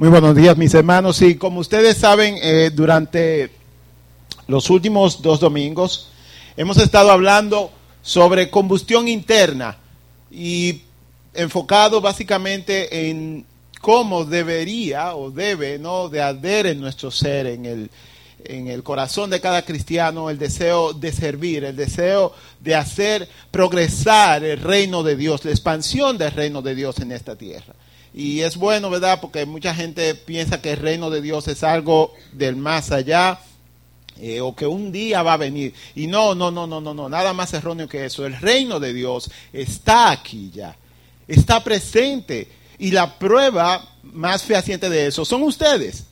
Muy buenos días, mis hermanos. Y como ustedes saben, eh, durante los últimos dos domingos hemos estado hablando sobre combustión interna y enfocado básicamente en cómo debería o debe no de arder en nuestro ser, en el, en el corazón de cada cristiano, el deseo de servir, el deseo de hacer progresar el reino de Dios, la expansión del reino de Dios en esta tierra. Y es bueno, ¿verdad? Porque mucha gente piensa que el reino de Dios es algo del más allá. Eh, o que un día va a venir. Y no, no, no, no, no, no, nada más erróneo que eso. El reino de Dios está aquí ya, está presente. Y la prueba más fehaciente de eso son ustedes.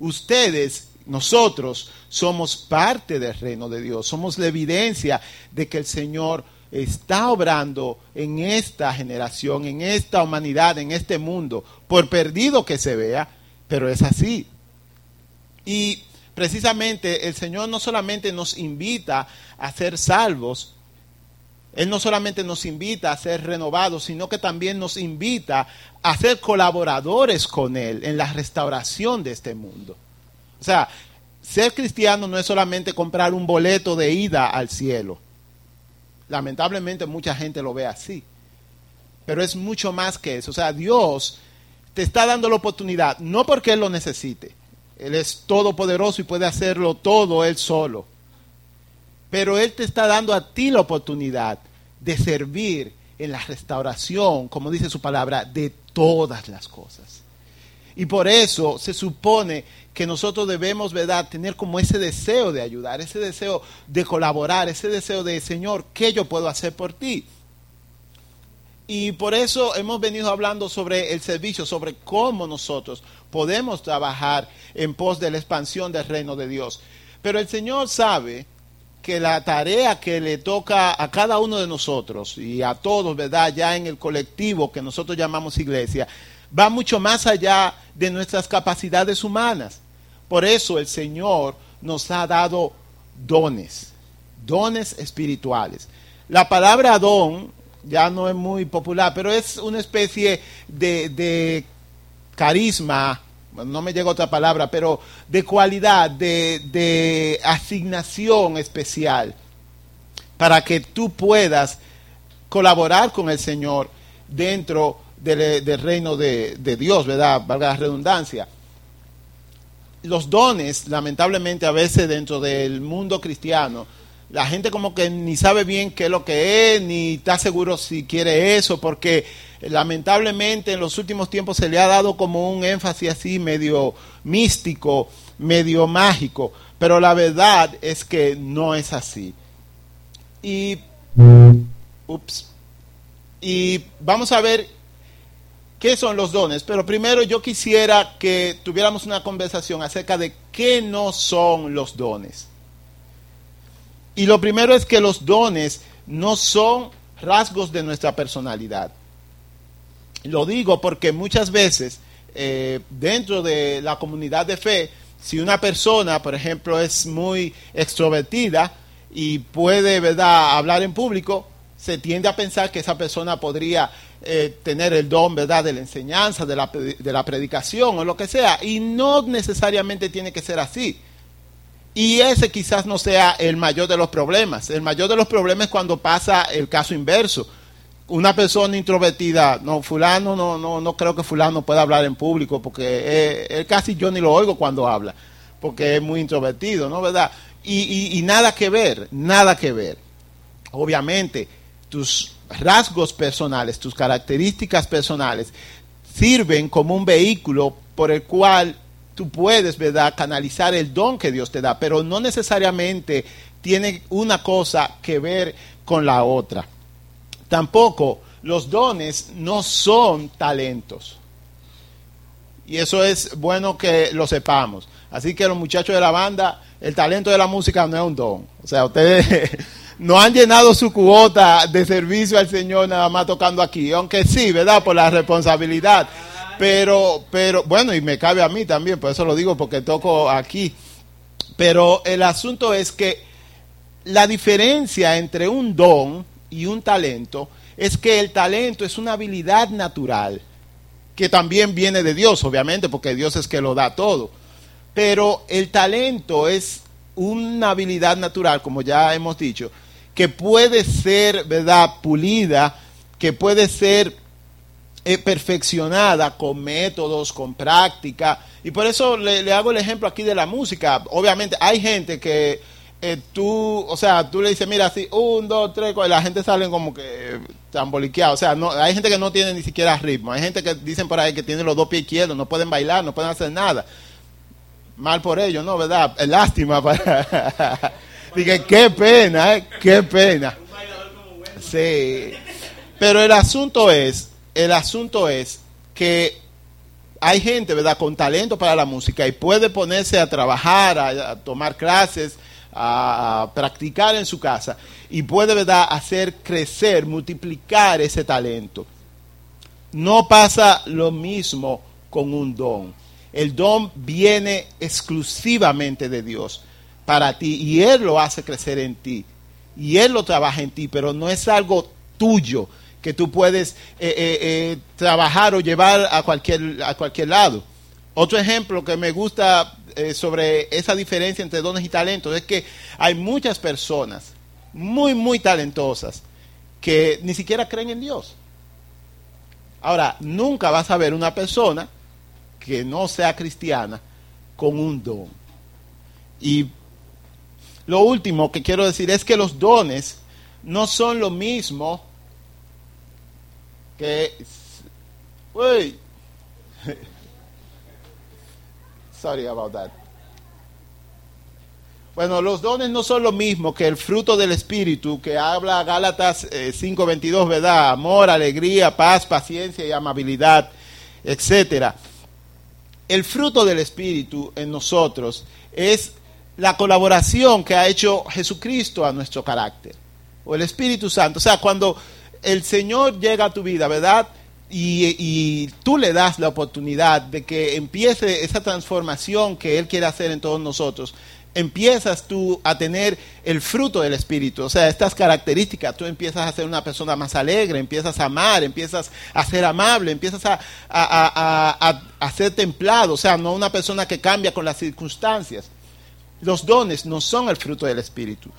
Ustedes, nosotros, somos parte del reino de Dios. Somos la evidencia de que el Señor está obrando en esta generación, en esta humanidad, en este mundo, por perdido que se vea, pero es así. Y precisamente el Señor no solamente nos invita a ser salvos, Él no solamente nos invita a ser renovados, sino que también nos invita a ser colaboradores con Él en la restauración de este mundo. O sea, ser cristiano no es solamente comprar un boleto de ida al cielo. Lamentablemente mucha gente lo ve así. Pero es mucho más que eso. O sea, Dios te está dando la oportunidad, no porque Él lo necesite. Él es todopoderoso y puede hacerlo todo Él solo. Pero Él te está dando a ti la oportunidad de servir en la restauración, como dice su palabra, de todas las cosas. Y por eso se supone que nosotros debemos, ¿verdad?, tener como ese deseo de ayudar, ese deseo de colaborar, ese deseo de, Señor, ¿qué yo puedo hacer por ti? Y por eso hemos venido hablando sobre el servicio, sobre cómo nosotros podemos trabajar en pos de la expansión del reino de Dios. Pero el Señor sabe que la tarea que le toca a cada uno de nosotros y a todos, ¿verdad? Ya en el colectivo que nosotros llamamos iglesia, va mucho más allá de nuestras capacidades humanas. Por eso el Señor nos ha dado dones, dones espirituales. La palabra don ya no es muy popular, pero es una especie de, carisma, no me llega otra palabra, pero de cualidad, de, de asignación especial, para que tú puedas colaborar con el Señor dentro del, reino de, de, Dios, ¿verdad? Valga la redundancia los dones, lamentablemente a veces dentro del mundo cristiano, la gente como que ni sabe bien qué es lo que es, ni está seguro si quiere eso, porque lamentablemente en los últimos tiempos se le ha dado como un énfasis así medio místico, medio mágico, pero la verdad es que no es así. Y, ups, y vamos a ver qué son los dones, pero primero yo quisiera que tuviéramos una conversación acerca de qué no son los dones. Y lo primero es que los dones no son rasgos de nuestra personalidad. Lo digo porque muchas veces eh, dentro de la comunidad de fe, si una persona, por ejemplo, es muy extrovertida y puede ¿verdad? hablar en público, se tiende a pensar que esa persona podría eh, tener el don, ¿verdad?, de la enseñanza, de la, de la predicación o lo que sea. Y no necesariamente tiene que ser así. Y ese quizás no sea el mayor de los problemas. El mayor de los problemas es cuando pasa el caso inverso. Una persona introvertida, no, fulano, no, no, no creo que fulano pueda hablar en público porque él casi yo ni lo oigo cuando habla, porque es muy introvertido, ¿no? ¿Verdad? y nada que ver, nada que ver. Obviamente, tus rasgos personales, tus características personales, sirven como un vehículo por el cual tú puedes, ¿verdad?, canalizar el don que Dios te da, pero no necesariamente tiene una cosa que ver con la otra. Tampoco los dones no son talentos. Y eso es bueno que lo sepamos. Así que los muchachos de la banda, el talento de la música no es un don. O sea, ustedes no han llenado su cuota de servicio al Señor nada más tocando aquí, aunque sí, ¿verdad? Por la responsabilidad. Pero, pero, bueno, y me cabe a mí también, por eso lo digo, porque toco aquí. Pero el asunto es que la diferencia entre un don y un talento es que el talento es una habilidad natural que también viene de Dios, obviamente, porque Dios es que lo da todo. Pero el talento es una habilidad natural, como ya hemos dicho, que puede ser, ¿verdad?, pulida, que puede ser eh, perfeccionada con métodos, con práctica. Y por eso le, hago el ejemplo aquí de la música. Obviamente hay gente que eh, tú, o sea, tú le dices, mira, así, un, dos, tres, cuatro, la gente sale como que tamboliqueada. O sea, no, hay gente que no tiene ni siquiera ritmo. Hay gente que dicen por ahí que tiene los dos pies izquierdos, no pueden bailar, no pueden hacer nada. Mal por ellos, ¿no? ¿Verdad? Lástima para... Dije, qué pena, ¿eh? Qué pena. Sí. Pero el asunto es, el asunto es que hay gente, ¿verdad?, con talento para la música y puede ponerse a trabajar, a tomar clases, a, practicar en su casa y puede ¿verdad? hacer crecer, multiplicar ese talento. No pasa lo mismo con un don. El don viene exclusivamente de Dios para ti y Él lo hace crecer en ti y Él lo trabaja en ti, pero no es algo tuyo que tú puedes eh, eh, eh, trabajar o llevar a cualquier, a cualquier lado. Otro ejemplo que me gusta sobre esa diferencia entre dones y talentos es que hay muchas personas muy, muy talentosas que ni siquiera creen en Dios. Ahora, nunca vas a ver una persona que no sea cristiana con un don. Y lo último que quiero decir es que los dones no son lo mismo que... Uy, Sorry about that. Bueno, los dones no son lo mismo que el fruto del Espíritu, que habla Gálatas 5:22, eh, ¿verdad? Amor, alegría, paz, paciencia y amabilidad, etcétera. El fruto del Espíritu en nosotros es la colaboración que ha hecho Jesucristo a nuestro carácter, o el Espíritu Santo. O sea, cuando el Señor llega a tu vida, ¿verdad? y, tú le das la oportunidad de que empiece esa transformación que Él quiere hacer en todos nosotros, empiezas tú a tener el fruto del Espíritu, o sea, estas características, tú empiezas a ser una persona más alegre, empiezas a amar, empiezas a ser amable, empiezas a, a, a ser templado, o sea, no una persona que cambia con las circunstancias. Los dones no son el fruto del Espíritu.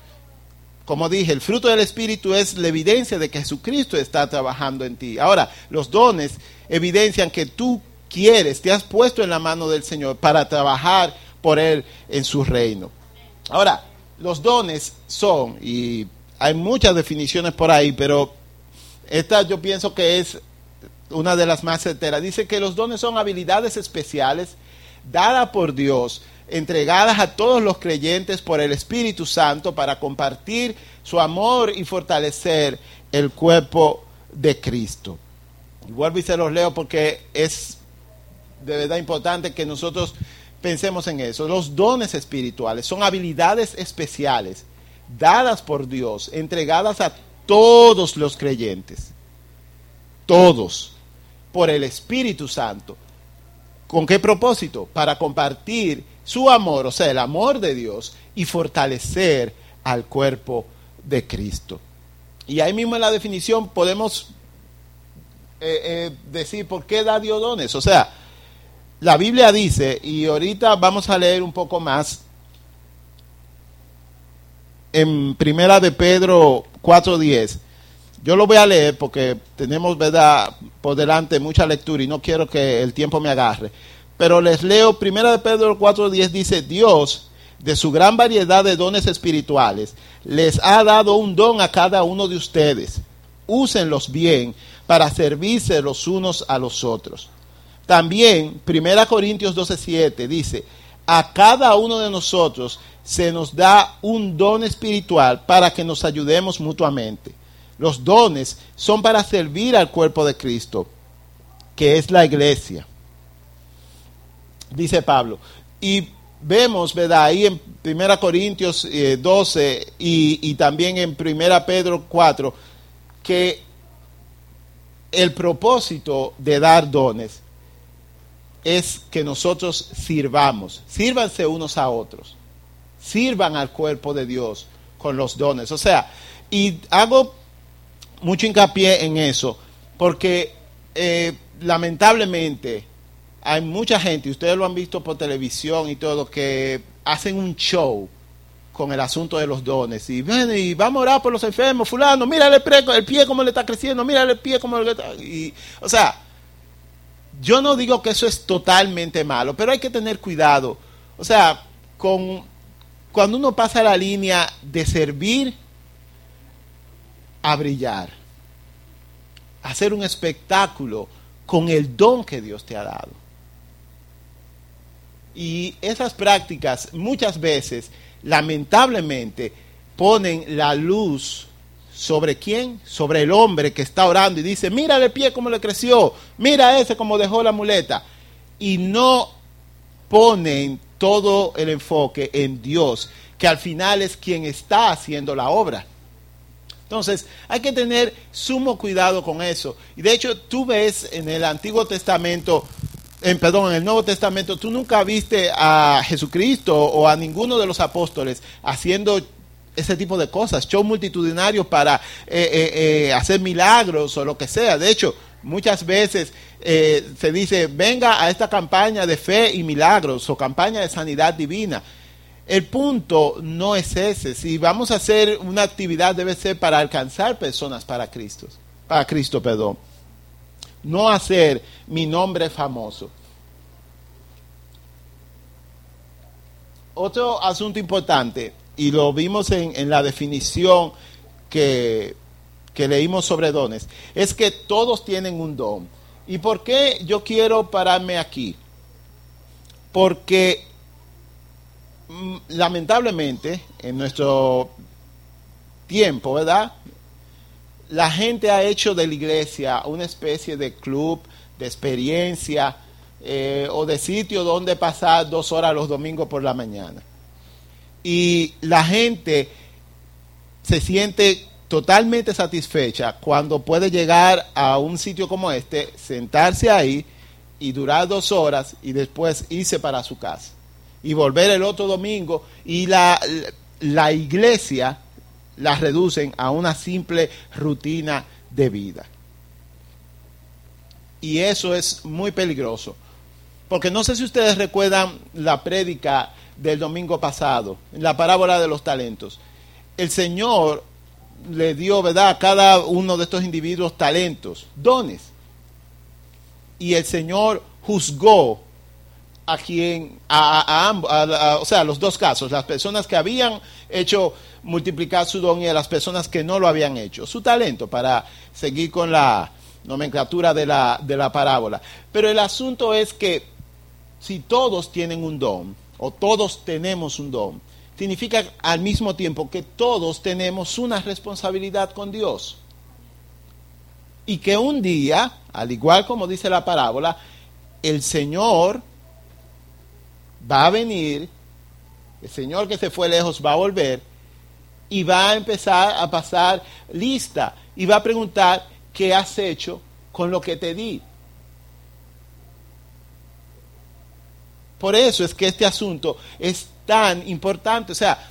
Como dije, el fruto del Espíritu es la evidencia de que Jesucristo está trabajando en ti. Ahora, los dones evidencian que tú quieres, te has puesto en la mano del Señor para trabajar por Él en su reino. Ahora, los dones son, y hay muchas definiciones por ahí, pero esta yo pienso que es una de las más certeras. Dice que los dones son habilidades especiales dadas por Dios entregadas a todos los creyentes por el Espíritu Santo para compartir su amor y fortalecer el cuerpo de Cristo. Y vuelvo y se los leo porque es de verdad importante que nosotros pensemos en eso. Los dones espirituales son habilidades especiales dadas por Dios, entregadas a todos los creyentes. Todos. Por el Espíritu Santo. ¿Con qué propósito? Para compartir su amor, o sea, el amor de Dios, y fortalecer al cuerpo de Cristo. Y ahí mismo en la definición podemos eh, eh, decir por qué da Dios dones. O sea, la Biblia dice, y ahorita vamos a leer un poco más, en Primera de Pedro 4.10, yo lo voy a leer porque tenemos, ¿verdad?, por delante mucha lectura y no quiero que el tiempo me agarre. Pero les leo, primera de Pedro 4.10 dice, Dios, de su gran variedad de dones espirituales, les ha dado un don a cada uno de ustedes. Úsenlos bien para servirse los unos a los otros. También, primera Corintios 12.7 dice, a cada uno de nosotros se nos da un don espiritual para que nos ayudemos mutuamente. Los dones son para servir al cuerpo de Cristo, que es la iglesia dice Pablo. Y vemos, ¿verdad? Ahí en 1 Corintios 12 eh, y, y, también en 1 Pedro 4, que el propósito de dar dones es que nosotros sirvamos, sírvanse unos a otros, sirvan al cuerpo de Dios con los dones. O sea, y hago mucho hincapié en eso, porque eh, lamentablemente, hay mucha gente, y ustedes lo han visto por televisión y todo, que hacen un show con el asunto de los dones. Y, bueno, y vamos a orar por los enfermos, fulano, mírale el pie, el pie cómo le está creciendo, mírale el pie cómo le está... Y, o sea, yo no digo que eso es totalmente malo, pero hay que tener cuidado. O sea, con, cuando uno pasa la línea de servir a brillar, hacer un espectáculo con el don que Dios te ha dado. Y esas prácticas muchas veces, lamentablemente, ponen la luz sobre quién? Sobre el hombre que está orando y dice, mira el pie cómo le creció, mira ese cómo dejó la muleta. Y no ponen todo el enfoque en Dios, que al final es quien está haciendo la obra. Entonces, hay que tener sumo cuidado con eso. Y de hecho, tú ves en el Antiguo Testamento, en, perdón, en el Nuevo Testamento, tú nunca viste a Jesucristo o a ninguno de los apóstoles haciendo ese tipo de cosas, show multitudinarios para eh, eh, eh, hacer milagros o lo que sea. De hecho, muchas veces se dice, venga a esta campaña de fe y milagros o campaña de sanidad divina. El punto no es ese. Si vamos a hacer una actividad debe ser para alcanzar personas para Cristo. Para Cristo, perdón. No hacer mi nombre famoso. Otro asunto importante, y lo vimos en, la definición que, que leímos sobre dones, es que todos tienen un don. ¿Y por qué yo quiero pararme aquí? Porque lamentablemente, en nuestro tiempo, ¿verdad? La gente ha hecho de la iglesia una especie de club, de experiencia eh, o de sitio donde pasar dos horas los domingos por la mañana. Y la gente se siente totalmente satisfecha cuando puede llegar a un sitio como este, sentarse ahí y durar dos horas y después irse para su casa y volver el otro domingo y la, la iglesia la reducen a una simple rutina de vida. Y eso es muy peligroso. Porque no sé si ustedes recuerdan la prédica del domingo pasado, la parábola de los talentos. El Señor le dio, ¿verdad?, a cada uno de estos individuos talentos, dones. Y el Señor juzgó a quien, a, a, o sea, los dos casos, las personas que habían hecho multiplicar su don y a las personas que no lo habían hecho, su talento para seguir con la nomenclatura de la, de la parábola. Pero el asunto es que si todos tienen un don, o todos tenemos un don, significa al mismo tiempo que todos tenemos una responsabilidad con Dios. Y que un día, al igual como dice la parábola, el Señor va a venir, el Señor que se fue lejos va a volver y va a empezar a pasar lista y va a preguntar qué has hecho con lo que te di. Por eso es que este asunto es tan importante, o sea,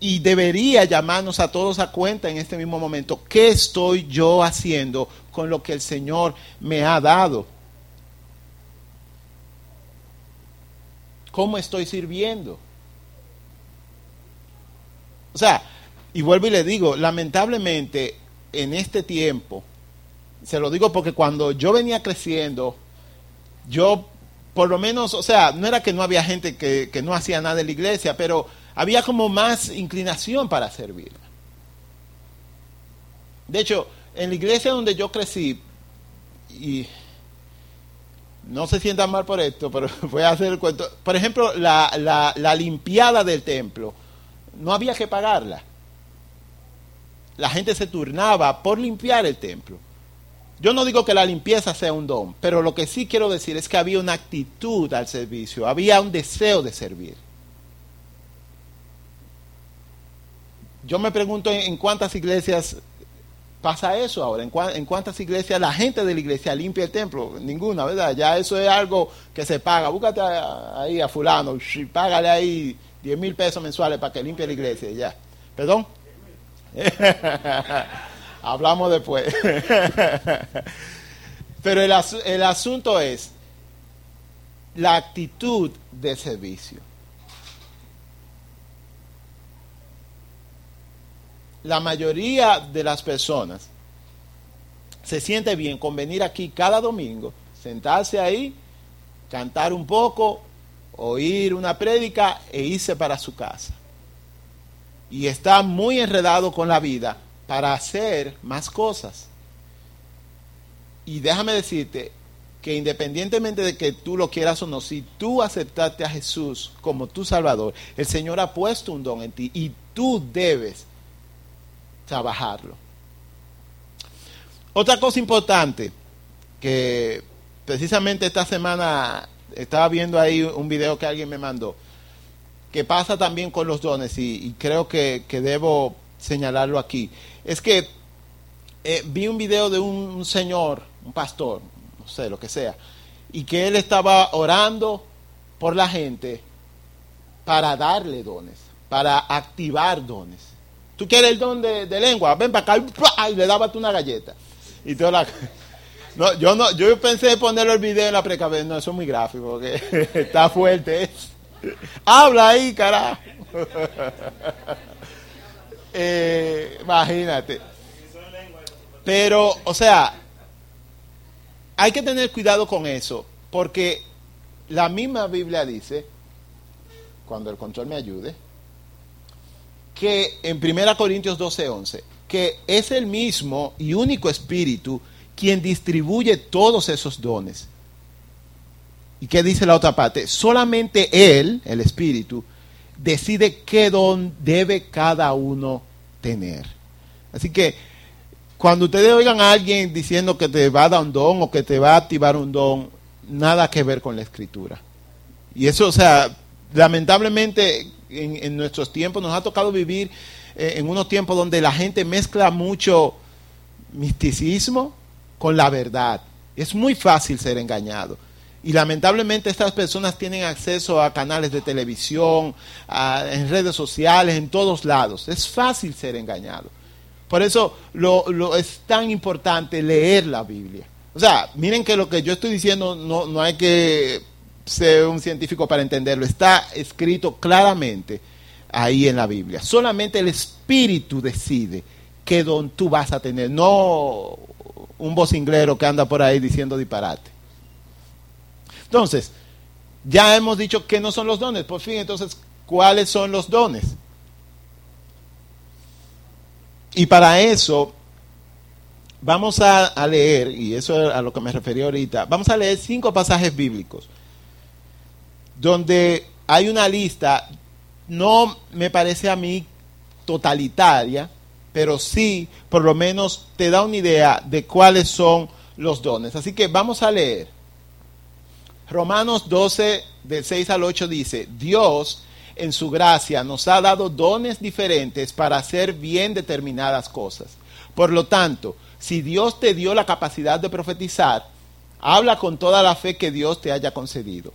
y debería llamarnos a todos a cuenta en este mismo momento, ¿qué estoy yo haciendo con lo que el Señor me ha dado? ¿Cómo estoy sirviendo? O sea, y vuelvo y le digo, lamentablemente en este tiempo, se lo digo porque cuando yo venía creciendo, yo por lo menos, o sea, no era que no había gente que, que no hacía nada en la iglesia, pero había como más inclinación para servir. De hecho, en la iglesia donde yo crecí, y no se sientan mal por esto, pero voy a hacer el cuento. Por ejemplo, la, la, limpiada del templo, no había que pagarla. La gente se turnaba por limpiar el templo. Yo no digo que la limpieza sea un don, pero lo que sí quiero decir es que había una actitud al servicio, había un deseo de servir. Yo me pregunto en cuántas iglesias pasa eso ahora. ¿En, cuántas iglesias la gente de la iglesia limpia el templo? Ninguna, ¿verdad? Ya eso es algo que se paga. Búscate ahí a fulano, págale ahí 10 mil pesos mensuales para que limpie la iglesia. Ya. ¿Perdón? Hablamos después. Pero el, el asunto es la actitud de servicio. La mayoría de las personas se siente bien con venir aquí cada domingo, sentarse ahí, cantar un poco, oír una prédica e irse para su casa. Y está muy enredado con la vida para hacer más cosas. Y déjame decirte que independientemente de que tú lo quieras o no, si tú aceptaste a Jesús como tu Salvador, el Señor ha puesto un don en ti y tú debes trabajarlo. Otra cosa importante que precisamente esta semana estaba viendo ahí un video que alguien me mandó, que pasa también con los dones y, creo que, debo señalarlo aquí, es que eh, vi un video de un señor, un pastor, no sé, lo que sea, y que él estaba orando por la gente para darle dones, para activar dones. Tú quieres el don de, lengua, ven para acá y le daba una galleta. Y toda la... No, yo no, yo pensé ponerlo el video en la precavera, no, eso es muy gráfico, porque está fuerte. Habla ahí, carajo. Eh, imagínate. Pero, o sea, hay que tener cuidado con eso, porque la misma Biblia dice, cuando el control me ayude, que en 1 Corintios 12, 11, que es el mismo y único Espíritu quien distribuye todos esos dones. ¿Y qué dice la otra parte? Solamente Él, el Espíritu, decide qué don debe cada uno tener. Así que cuando ustedes oigan a alguien diciendo que te va a dar un don o que te va a activar un don, nada que ver con la escritura. Y eso, o sea, lamentablemente en, nuestros tiempos nos ha tocado vivir eh, en unos tiempos donde la gente mezcla mucho misticismo con la verdad. Es muy fácil ser engañado. Y lamentablemente estas personas tienen acceso a canales de televisión, en redes sociales, en todos lados. Es fácil ser engañado. Por eso lo, es tan importante leer la Biblia. O sea, miren que lo que yo estoy diciendo no, no hay que ser un científico para entenderlo. Está escrito claramente ahí en la Biblia. Solamente el Espíritu decide qué don tú vas a tener, no un vocinglero que anda por ahí diciendo disparate. Entonces, ya hemos dicho que no son los dones. Por fin, entonces, ¿cuáles son los dones? Y para eso vamos a, leer, y eso es a lo que me referí ahorita, vamos a leer cinco pasajes bíblicos, donde hay una lista, no me parece a mí totalitaria, pero sí, por lo menos te da una idea de cuáles son los dones. Así que vamos a leer. Romanos 12, del 6 al 8 dice, Dios en su gracia nos ha dado dones diferentes para hacer bien determinadas cosas. Por lo tanto, si Dios te dio la capacidad de profetizar, habla con toda la fe que Dios te haya concedido.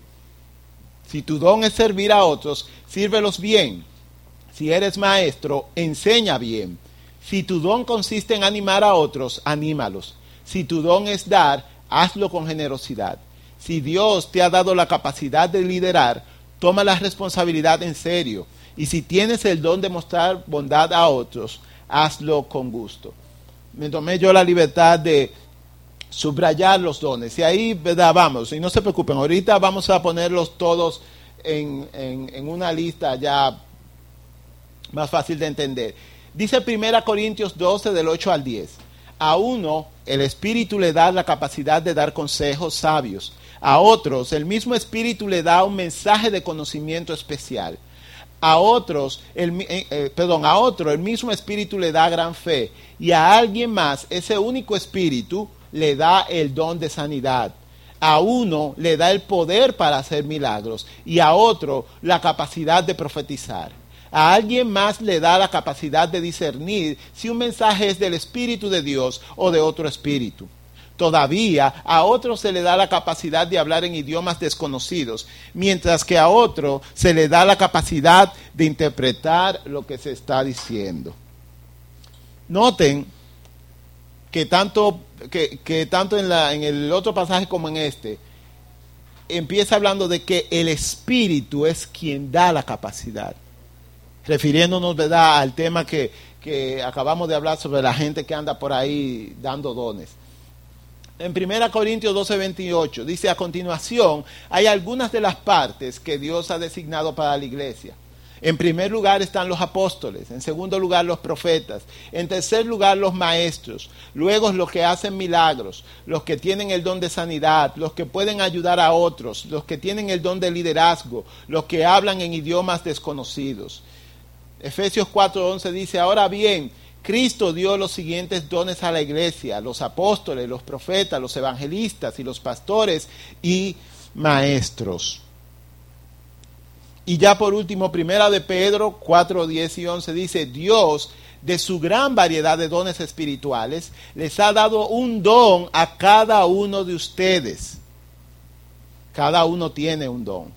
Si tu don es servir a otros, sírvelos bien. Si eres maestro, enseña bien. Si tu don consiste en animar a otros, anímalos. Si tu don es dar, hazlo con generosidad. Si Dios te ha dado la capacidad de liderar, toma la responsabilidad en serio. Y si tienes el don de mostrar bondad a otros, hazlo con gusto. Me tomé yo la libertad de subrayar los dones. Y ahí, ¿verdad? Vamos, y no se preocupen, ahorita vamos a ponerlos todos en, en una lista ya más fácil de entender. Dice 1 Corintios 12 del 8 al 10. A uno el Espíritu le da la capacidad de dar consejos sabios a otros, el mismo Espíritu le da un mensaje de conocimiento especial. A otros, el, eh, eh, perdón, a otro, el mismo Espíritu le da gran fe. Y a alguien más, ese único Espíritu le da el don de sanidad. A uno le da el poder para hacer milagros y a otro la capacidad de profetizar. A alguien más le da la capacidad de discernir si un mensaje es del Espíritu de Dios o de otro Espíritu. Todavía a otro se le da la capacidad de hablar en idiomas desconocidos, mientras que a otro se le da la capacidad de interpretar lo que se está diciendo. Noten que tanto, que, tanto en, la, en el otro pasaje como en este, empieza hablando de que el Espíritu es quien da la capacidad. Refiriéndonos, ¿verdad?, al tema que, que acabamos de hablar sobre la gente que anda por ahí dando dones. En 1 Corintios 12, 28 dice a continuación, hay algunas de las partes que Dios ha designado para la iglesia en primer lugar están los apóstoles, en segundo lugar los profetas, en tercer lugar los maestros, luego los que hacen milagros, los que tienen el don de sanidad, los que pueden ayudar a otros, los que tienen el don de liderazgo, los que hablan en idiomas desconocidos. Efesios 4:11 dice, ahora bien, Cristo dio los siguientes dones a la iglesia, los apóstoles, los profetas, los evangelistas y los pastores y maestros. Y ya por último, primera de Pedro 4, 10 y 11 dice, Dios de su gran variedad de dones espirituales les ha dado un don a cada uno de ustedes. Cada uno tiene un don.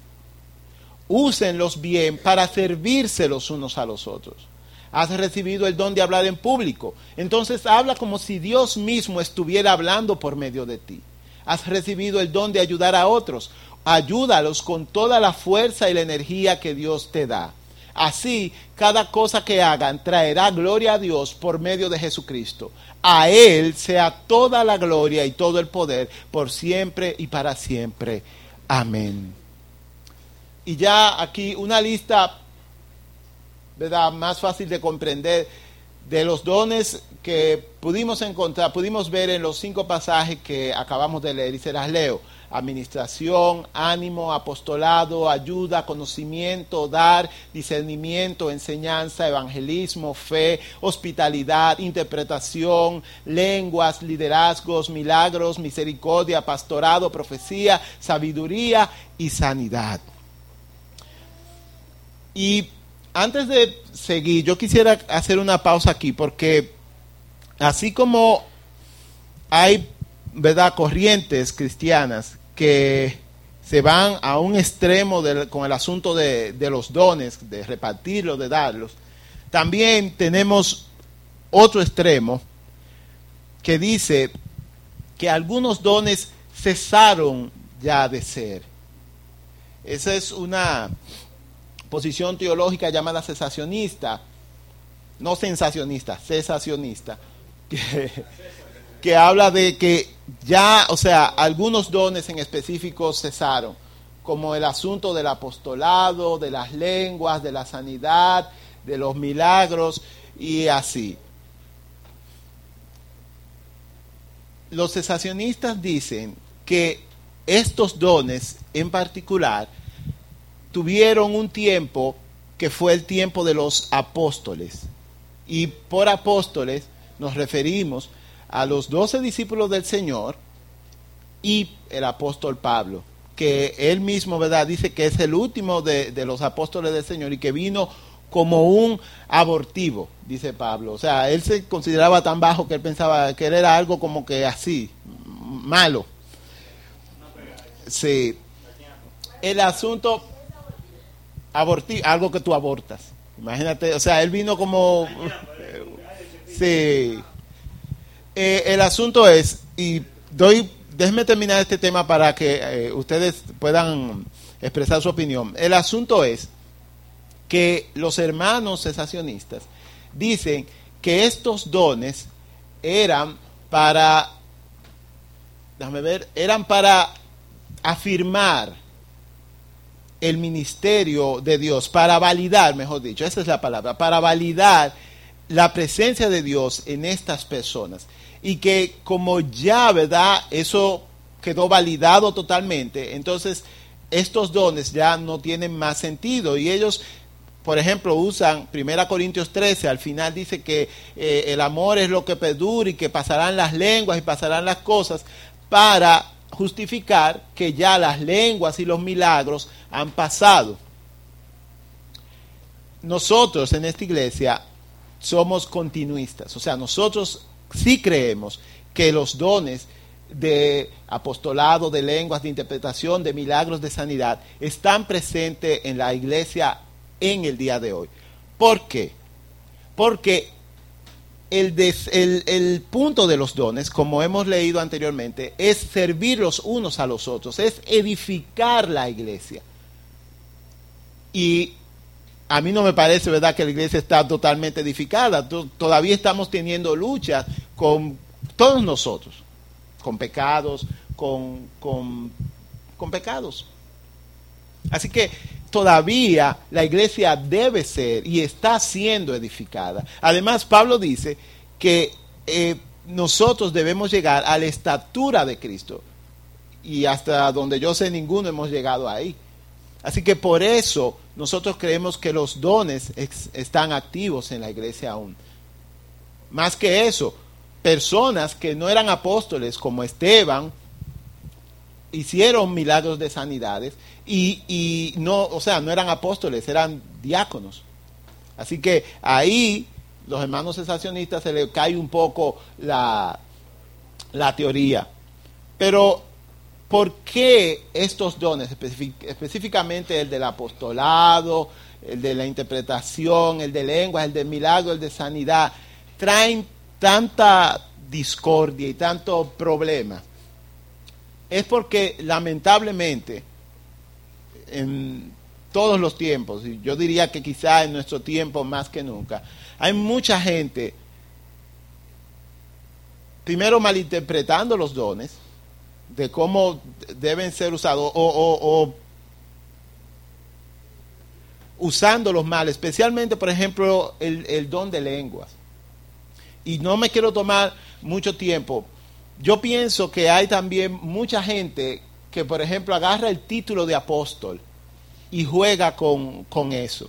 Úsenlos bien para servirse los unos a los otros. Has recibido el don de hablar en público. Entonces habla como si Dios mismo estuviera hablando por medio de ti. Has recibido el don de ayudar a otros ayúdalos con toda la fuerza y la energía que Dios te da. Así, cada cosa que hagan traerá gloria a Dios por medio de Jesucristo. A Él sea toda la gloria y todo el poder por siempre y para siempre. Amén. Y ya aquí una lista, ¿verdad? Más fácil de comprender de los dones que pudimos encontrar, pudimos ver en los cinco pasajes que acabamos de leer y se las leo administración, ánimo, apostolado, ayuda, conocimiento, dar, discernimiento, enseñanza, evangelismo, fe, hospitalidad, interpretación, lenguas, liderazgos, milagros, misericordia, pastorado, profecía, sabiduría y sanidad. Y antes de seguir, yo quisiera hacer una pausa aquí porque así como hay ¿verdad? corrientes cristianas que se van a un extremo con el asunto de, los dones, de repartirlos, de darlos. También tenemos otro extremo que dice que algunos dones cesaron ya de ser. Esa es una posición teológica llamada cesacionista, no sensacionista, cesacionista, que habla de que ya, o sea, algunos dones en específico cesaron, como el asunto del apostolado, de las lenguas, de la sanidad, de los milagros y así. Los cesacionistas dicen que estos dones en particular tuvieron un tiempo que fue el tiempo de los apóstoles. Y por apóstoles nos referimos a los doce discípulos del Señor y el apóstol Pablo, que él mismo, ¿verdad? Dice que es el último de, los apóstoles del Señor y que vino como un abortivo, dice Pablo. O sea, él se consideraba tan bajo que él pensaba que él era algo como que así, malo. Sí. El asunto abortivo, algo que tú abortas. Imagínate, o sea, él vino como... Sí. Eh, el asunto es, y doy, déjenme terminar este tema para que eh, ustedes puedan expresar su opinión. El asunto es que los hermanos cesacionistas dicen que estos dones eran para, déjame ver, eran para afirmar el ministerio de Dios, para validar, mejor dicho, esa es la palabra, para validar la presencia de Dios en estas personas y que como ya, ¿verdad? Eso quedó validado totalmente, entonces estos dones ya no tienen más sentido y ellos por ejemplo, usan 1 Corintios 13, al final dice que eh, el amor es lo que perdura y que pasarán las lenguas y pasarán las cosas para justificar que ya las lenguas y los milagros han pasado. Nosotros en esta iglesia somos continuistas, o sea, nosotros sí creemos que los dones de apostolado, de lenguas, de interpretación, de milagros de sanidad, están presentes en la iglesia en el día de hoy. ¿Por qué? Porque el, el, punto de los dones, como hemos leído anteriormente, es servir los unos a los otros, es edificar la iglesia. Y a mí no me parece, ¿verdad?, que la iglesia está totalmente edificada. Todavía estamos teniendo luchas con todos nosotros, con pecados, con, con, con pecados. Así que todavía la iglesia debe ser y está siendo edificada. Además, Pablo dice que eh, nosotros debemos llegar a la estatura de Cristo. Y hasta donde yo sé, ninguno hemos llegado ahí. Así que por eso nosotros creemos que los dones están activos en la iglesia aún. Más que eso, personas que no eran apóstoles como Esteban, hicieron milagros de sanidades y, no, o sea, no eran apóstoles, eran diáconos. Así que ahí los hermanos sensacionistas se les cae un poco la, la teoría. Pero, ¿por qué estos dones, específicamente el del apostolado, el de la interpretación, el de lengua, el de milagro, el de sanidad, traen tanta discordia y tanto problema? es porque lamentablemente en todos los tiempos, y yo diría que quizá en nuestro tiempo más que nunca, hay mucha gente, primero malinterpretando los dones, de cómo deben ser usados, o, usándolos mal, especialmente, por ejemplo, el, el don de lenguas. Y no me quiero tomar mucho tiempo, yo pienso que hay también mucha gente que, por ejemplo, agarra el título de apóstol y juega con, eso.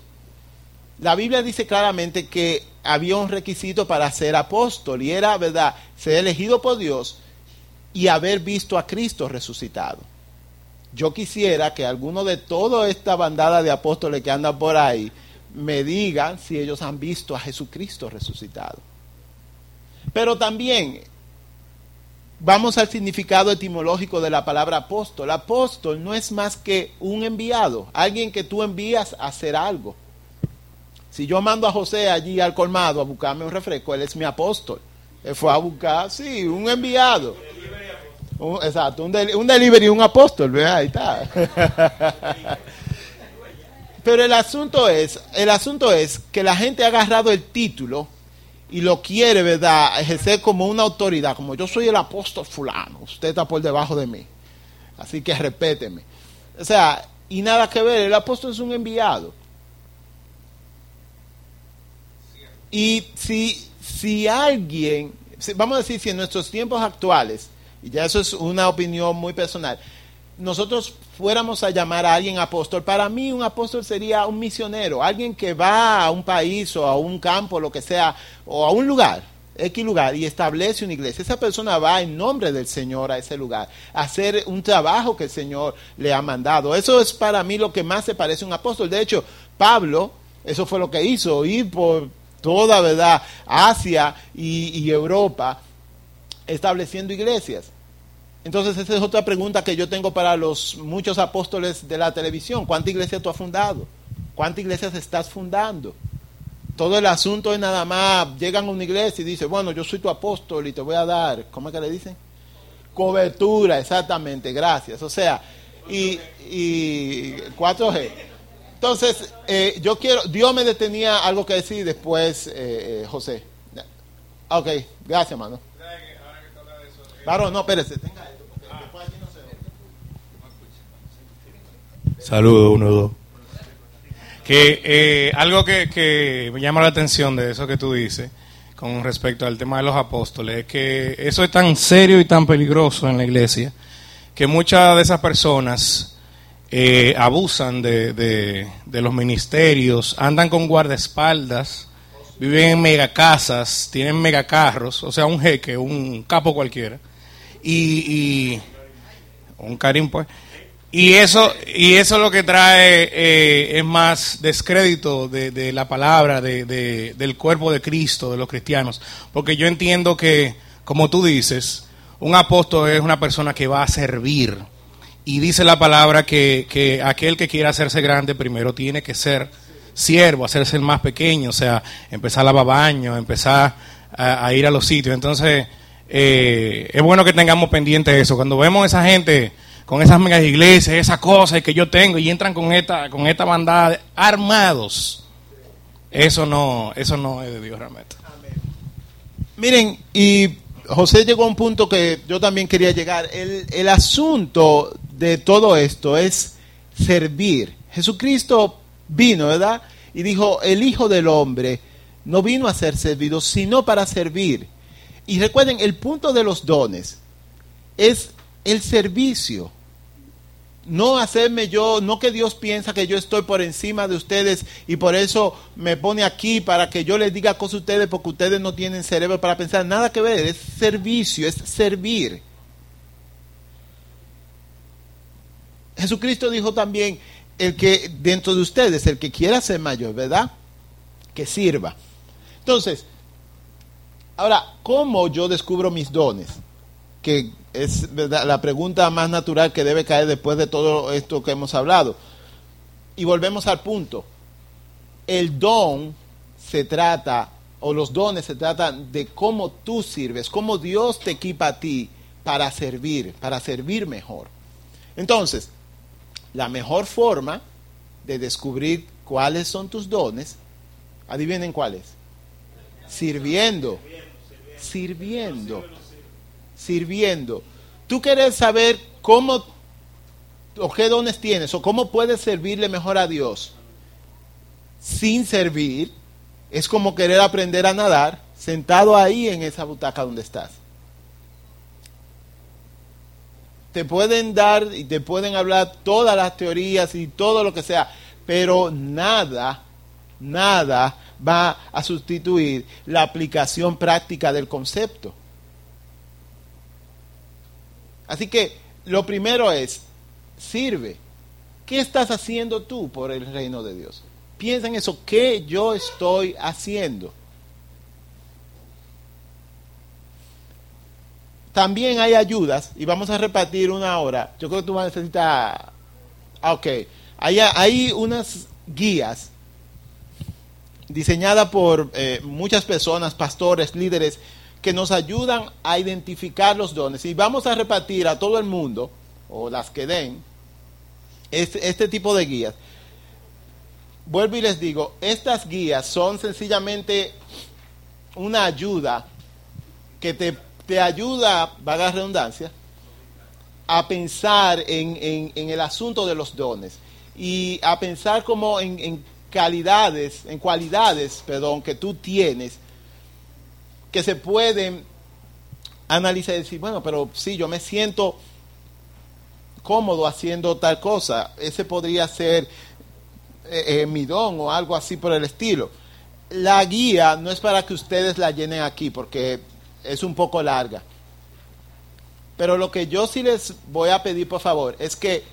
La Biblia dice claramente que había un requisito para ser apóstol y era, ¿verdad?, ser elegido por Dios y haber visto a Cristo resucitado. Yo quisiera que alguno de toda esta bandada de apóstoles que andan por ahí me digan si ellos han visto a Jesucristo resucitado. Pero también Vamos al significado etimológico de la palabra apóstol. Apóstol no es más que un enviado, alguien que tú envías a hacer algo. Si yo mando a José allí al colmado a buscarme un refresco, él es mi apóstol. Él fue a buscar, sí, un enviado. Exacto, un, un delivery, un apóstol, ¿verdad? Ahí está. Pero el asunto es, el asunto es que la gente ha agarrado el título y lo quiere, ¿verdad?, ejercer como una autoridad, como yo soy el apóstol fulano, usted está por debajo de mí, así que respéteme. O sea, y nada que ver, el apóstol es un enviado. Y si, si alguien, vamos a decir, si en nuestros tiempos actuales, y ya eso es una opinión muy personal, nosotros fuéramos a llamar a alguien apóstol, para mí un apóstol sería un misionero, alguien que va a un país o a un campo, lo que sea, o a un lugar, X lugar, y establece una iglesia. Esa persona va en nombre del Señor a ese lugar, a hacer un trabajo que el Señor le ha mandado. Eso es para mí lo que más se parece a un apóstol. De hecho, Pablo, eso fue lo que hizo, ir por toda, ¿verdad?, Asia y, y Europa, estableciendo iglesias. Entonces esa es otra pregunta que yo tengo para los muchos apóstoles de la televisión. ¿Cuántas iglesias tú has fundado? ¿Cuántas iglesias estás fundando? Todo el asunto es nada más, llegan a una iglesia y dicen, bueno, yo soy tu apóstol y te voy a dar, ¿cómo es que le dicen? Cobertura, exactamente, gracias. O sea, y, y 4G. Entonces, eh, yo quiero, Dios me detenía algo que decir después, eh, eh, José. Ok, gracias, hermano. Varón, no, espérese, tenga esto, porque después aquí no se Saludos, uno, dos. Que eh, algo que, que me llama la atención de eso que tú dices con respecto al tema de los apóstoles es que eso es tan serio y tan peligroso en la iglesia que muchas de esas personas eh, abusan de, de, de, los ministerios, andan con guardaespaldas, viven en megacasas, tienen megacarros, o sea, un jeque, un capo cualquiera y, un Karim pues. Y eso y eso lo que trae eh, es más descrédito de, la palabra de, del cuerpo de Cristo de los cristianos. Porque yo entiendo que como tú dices un apóstol es una persona que va a servir. Y dice la palabra que, que aquel que quiera hacerse grande primero tiene que ser siervo, hacerse el más pequeño, o sea, empezar a lavar baño, empezar a, ir a los sitios. Entonces, eh, es bueno que tengamos pendiente eso. Cuando vemos a esa gente con esas megas iglesias, esas cosas que yo tengo y entran con esta, con esta bandada armados, eso no, eso no es de Dios realmente. Miren, y José llegó a un punto que yo también quería llegar. El, el asunto de todo esto es servir. Jesucristo vino, ¿verdad? Y dijo, el Hijo del Hombre no vino a ser servido, sino para servir. Y recuerden, el punto de los dones es el servicio. No hacerme yo, no que Dios piensa que yo estoy por encima de ustedes y por eso me pone aquí para que yo les diga cosas a ustedes porque ustedes no tienen cerebro para pensar. Nada que ver, es servicio, es servir. Jesucristo dijo también, el que dentro de ustedes, el que quiera ser mayor, ¿verdad? Que sirva. Entonces, ahora, ¿cómo yo descubro mis dones? Que es la pregunta más natural que debe caer después de todo esto que hemos hablado. Y volvemos al punto. El don se trata, o los dones se tratan de cómo tú sirves, cómo Dios te equipa a ti para servir, para servir mejor. Entonces, la mejor forma de descubrir cuáles son tus dones, adivinen cuáles. Sirviendo. Sirviendo. Sirviendo. Tú quieres saber cómo o qué dones tienes o cómo puedes servirle mejor a Dios sin servir. Es como querer aprender a nadar sentado ahí en esa butaca donde estás. te pueden dar y te pueden hablar todas las teorías y todo lo que sea, pero nada, nada va a sustituir la aplicación práctica del concepto. Así que lo primero es, sirve. ¿Qué estás haciendo tú por el reino de Dios? Piensa en eso, ¿qué yo estoy haciendo? También hay ayudas, y vamos a repartir una hora. Yo creo que tú vas a necesitar. Ah, ok. Hay, hay unas guías diseñadas por eh, muchas personas, pastores, líderes, que nos ayudan a identificar los dones. Y vamos a repartir a todo el mundo, o las que den, este, este tipo de guías. Vuelvo y les digo, estas guías son sencillamente una ayuda que te te ayuda, vaga la redundancia, a pensar en, el asunto de los dones y a pensar como en, en calidades, en cualidades, perdón, que tú tienes que se pueden analizar y decir, bueno, pero sí, yo me siento cómodo haciendo tal cosa, ese podría ser eh, eh, mi don o algo así por el estilo. La guía no es para que ustedes la llenen aquí, porque es un poco larga. Pero lo que yo sí les voy a pedir, por favor, es que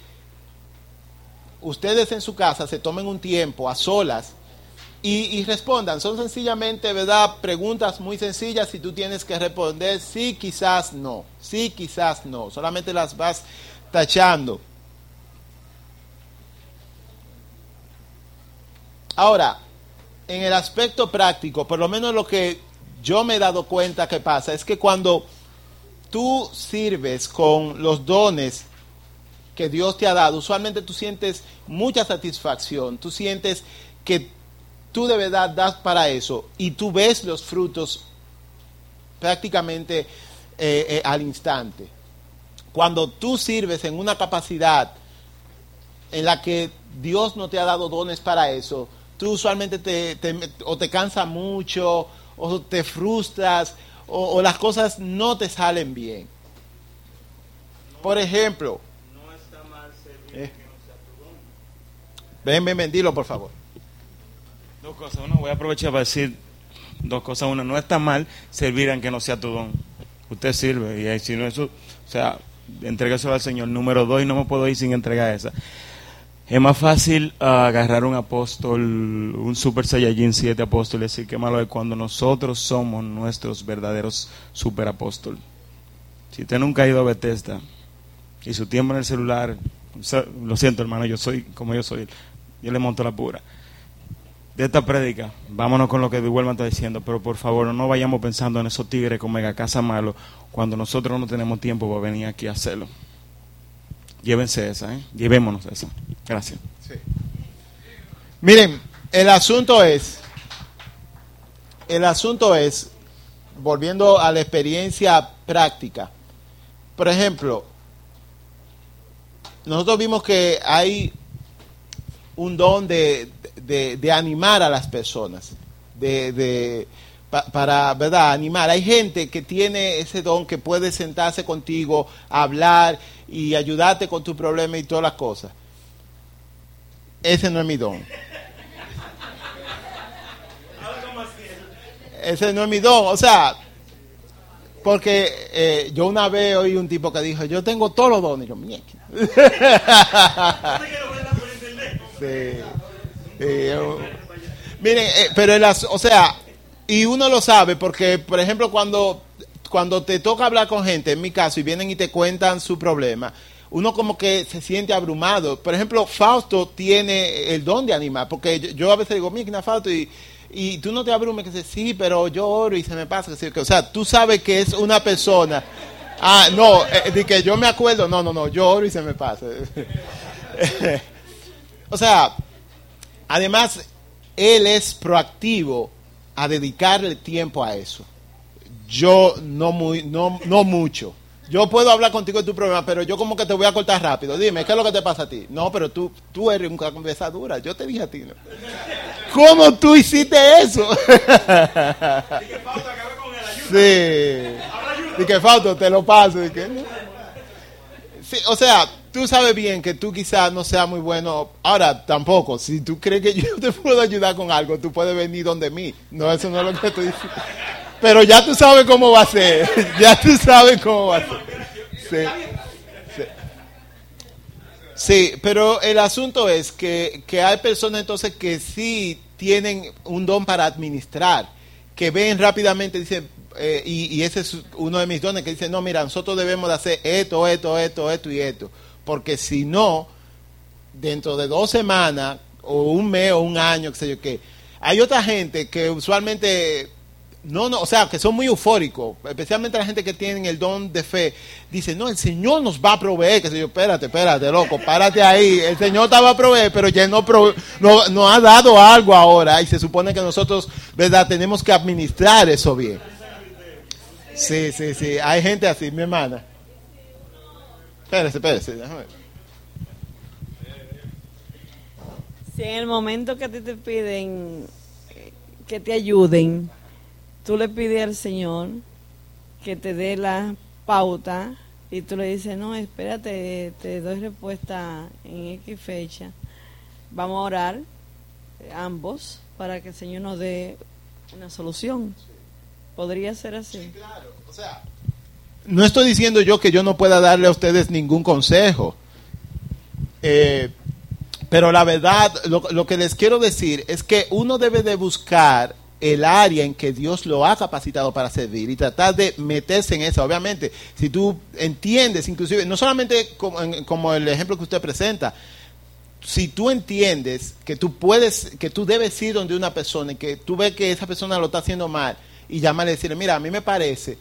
ustedes en su casa se tomen un tiempo a solas y, respondan. Son sencillamente, ¿verdad? Preguntas muy sencillas y tú tienes que responder sí, quizás no. Sí, quizás no. Solamente las vas tachando. Ahora, en el aspecto práctico, por lo menos lo que yo me he dado cuenta que pasa es que cuando tú sirves con los dones que Dios te ha dado, usualmente tú sientes mucha satisfacción, tú sientes que tú de verdad das para eso y tú ves los frutos prácticamente eh, eh, al instante. Cuando tú sirves en una capacidad en la que Dios no te ha dado dones para eso, tú usualmente te, o te cansa mucho o te frustras o, las cosas no te salen bien. Por ejemplo, no está mal servir eh. Ven, ven, ven, dilo por favor. Dos cosas. Uno, voy a aprovechar para decir dos cosas. Una, no está mal servir aunque no sea tu don. Usted sirve y si no eso, o sea, entrégaselo al Señor. Número dos, y no me puedo ir sin entregar esa. Es más fácil ah, agarrar un apóstol, un super Saiyajin 7 apóstol y decir que malo es cuando nosotros somos nuestros verdaderos super apóstol. Si usted nunca ha ido a Bethesda y su tiempo en el celular, lo siento hermano, yo soy como yo soy, yo le monto la pura. de esta prédica, vámonos con lo que Duelman está diciendo, pero por favor no vayamos pensando en esos tigres con mega casa malo cuando nosotros no tenemos tiempo para venir aquí a hacerlo. Llévense esa, ¿eh? Llevémonos esa. Gracias. Miren, el asunto es, el asunto es, volviendo a la experiencia práctica, por ejemplo, nosotros vimos que hay un don de, de, animar a las personas, de, de pa- para, ¿verdad? Animar. Hay gente que tiene ese don que puede sentarse contigo, hablar y ayudarte con tu problema y todas las cosas. Ese no es mi don. Ese no es mi don. O sea, porque eh, yo una vez oí un tipo que dijo, yo tengo todos los dones. Y yo, "Mierda". Sí. Sí, Miren, eh, pero el as- o sea, y uno lo sabe porque, por ejemplo, cuando, cuando te toca hablar con gente, en mi caso, y vienen y te cuentan su problema, uno como que se siente abrumado. Por ejemplo, Fausto tiene el don de animar, porque yo, yo a veces digo, mira, Fausto, y, y tú no te abrumes, que dice, sí, pero yo oro y se me pasa. O sea, tú sabes que es una persona. Ah, no, eh, de que yo me acuerdo, no, no, no, yo oro y se me pasa. o sea, además, él es proactivo a dedicarle tiempo a eso. Yo no muy, no, no mucho. Yo puedo hablar contigo de tu problema, pero yo como que te voy a cortar rápido. Dime, ¿qué es lo que te pasa a ti? No, pero tú, tú eres una conversadura. Yo te dije a ti. ¿no? ¿Cómo tú hiciste eso? sí. Y que Fausto te lo paso. y que. Sí, o sea, tú sabes bien que tú quizás no seas muy bueno. Ahora, tampoco. Si tú crees que yo te puedo ayudar con algo, tú puedes venir donde mí. No, eso no es lo que estoy diciendo. Pero ya tú sabes cómo va a ser. Ya tú sabes cómo va a ser. Sí. Sí. Sí, pero el asunto es que, que hay personas entonces que sí tienen un don para administrar, que ven rápidamente, dicen, eh, y, ese es uno de mis dones, que dice, no, mira, nosotros debemos de hacer esto, esto, esto, esto y esto, porque si no, dentro de dos semanas, o un mes, o un año, qué sé yo qué, hay otra gente que usualmente no, no, o sea, que son muy eufóricos, especialmente la gente que tienen el don de fe. Dice, no, el Señor nos va a proveer. Que se yo, espérate, espérate, loco, párate ahí. El Señor te va a proveer, pero ya no, prove- no, no ha dado algo ahora y se supone que nosotros, ¿verdad?, tenemos que administrar eso bien. Sí, sí, sí, hay gente así, mi hermana. Espérese, espérese. Si en el momento que a ti te piden eh, que te ayuden, tú le pides al Señor que te dé la pauta y tú le dices, no, espérate, te doy respuesta en X fecha. Vamos a orar ambos para que el Señor nos dé una solución. Podría ser así. Claro, o sea, no estoy diciendo yo que yo no pueda darle a ustedes ningún consejo. Eh, pero la verdad, lo, lo que les quiero decir es que uno debe de buscar el área en que Dios lo ha capacitado para servir y tratar de meterse en eso. Obviamente, si tú entiendes, inclusive, no solamente como, en- como el ejemplo que usted presenta, si tú entiendes que tú puedes, que tú debes ir donde una persona y que tú ves que esa persona lo está haciendo mal y llamarle y decirle, mira, a mí me parece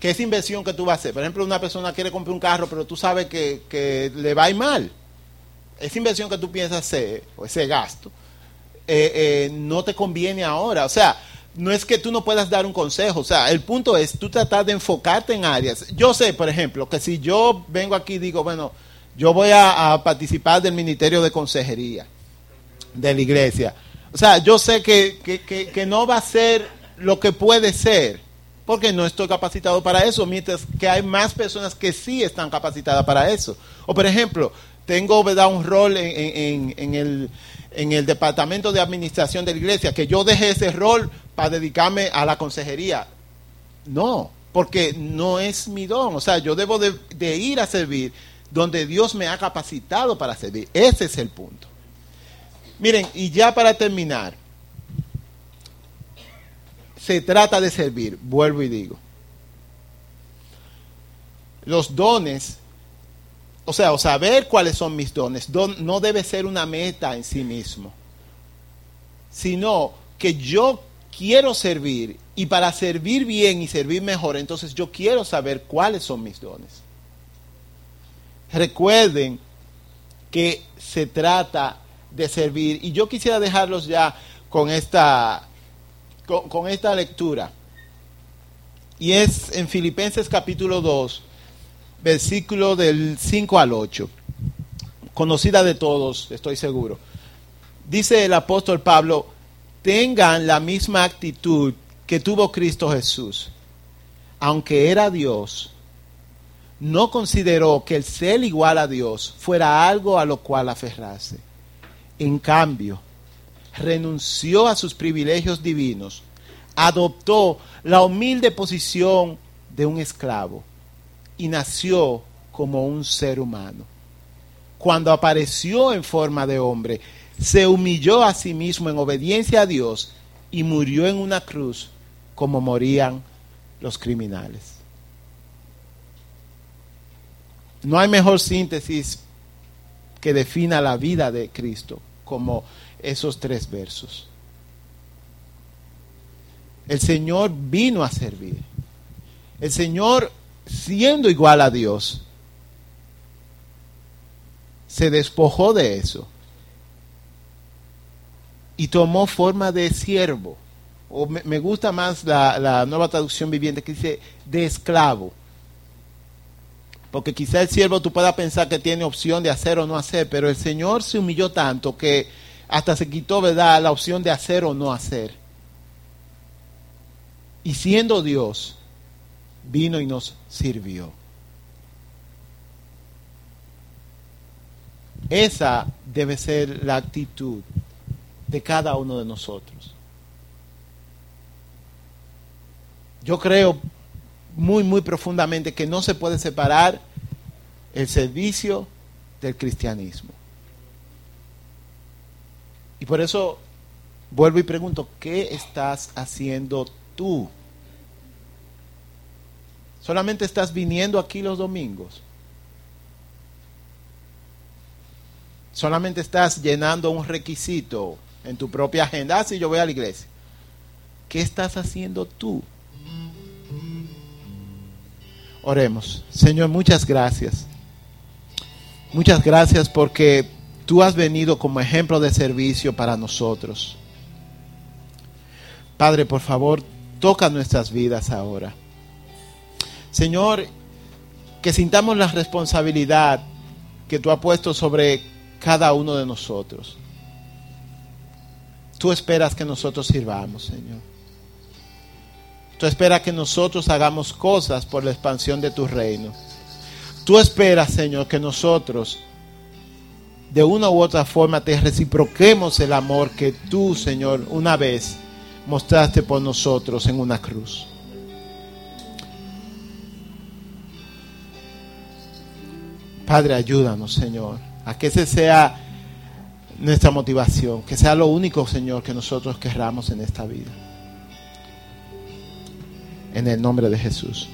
que esa inversión que tú vas a hacer, por ejemplo, una persona quiere comprar un carro, pero tú sabes que, que le va a ir mal. Esa inversión que tú piensas hacer, o ese gasto, eh, eh, no te conviene ahora. O sea, no es que tú no puedas dar un consejo. O sea, el punto es tú tratar de enfocarte en áreas. Yo sé, por ejemplo, que si yo vengo aquí y digo, bueno, yo voy a, participar del Ministerio de Consejería de la iglesia. O sea, yo sé que, que, que, que no va a ser lo que puede ser, porque no estoy capacitado para eso, mientras que hay más personas que sí están capacitadas para eso. O por ejemplo, tengo ¿verdad? un rol en, en- en el, en el departamento de administración de la iglesia, que yo dejé ese rol para dedicarme a la consejería. No, porque no es mi don. O sea, yo debo de, de ir a servir donde Dios me ha capacitado para servir. Ese es el punto. Miren, y ya para terminar, se trata de servir, vuelvo y digo. Los dones, o sea, o saber cuáles son mis dones, don- no debe ser una meta en sí mismo. sino que yo quiero servir y para servir bien y servir mejor, entonces yo quiero saber cuáles son mis dones. Recuerden que se trata de servir y yo quisiera dejarlos ya con esta con, con esta lectura. Y es en Filipenses capítulo 2, versículo del 5 al 8. Conocida de todos, estoy seguro. Dice el apóstol Pablo, tengan la misma actitud que tuvo Cristo Jesús. Aunque era Dios, no consideró que el ser igual a Dios fuera algo a lo cual aferrarse. En cambio, renunció a sus privilegios divinos, adoptó la humilde posición de un esclavo y nació como un ser humano. Cuando apareció en forma de hombre, se humilló a sí mismo en obediencia a Dios y murió en una cruz como morían los criminales. No hay mejor síntesis que defina la vida de Cristo como esos tres versos. El Señor vino a servir. El Señor, siendo igual a Dios, se despojó de eso y tomó forma de siervo. O me, gusta más la, la, nueva traducción viviente que dice de esclavo. Porque quizá el siervo tú puedas pensar que tiene opción de hacer o no hacer, pero el Señor se humilló tanto que hasta se quitó, ¿verdad?, la opción de hacer o no hacer. Y siendo Dios, vino y nos sirvió. Esa debe ser la actitud de cada uno de nosotros. Yo creo muy, muy profundamente que no se puede separar el servicio del cristianismo. Y por eso vuelvo y pregunto, ¿qué estás haciendo tú? ¿Solamente estás viniendo aquí los domingos? ¿Solamente estás llenando un requisito en tu propia agenda? Ah, yo voy a la iglesia. ¿Qué estás haciendo tú? Oremos. Señor, muchas gracias. Muchas gracias porque tú has venido como ejemplo de servicio para nosotros. Padre, por favor, toca nuestras vidas ahora. Señor, que sintamos la responsabilidad que tú has puesto sobre cada uno de nosotros. Tú esperas que nosotros sirvamos, Señor. Tú esperas que nosotros hagamos cosas por la expansión de tu reino. Tú esperas, Señor, que nosotros de una u otra forma te reciproquemos el amor que tú, Señor, una vez mostraste por nosotros en una cruz. Padre, ayúdanos, Señor, a que ese sea nuestra motivación, que sea lo único, Señor, que nosotros querramos en esta vida. En el nombre de Jesús.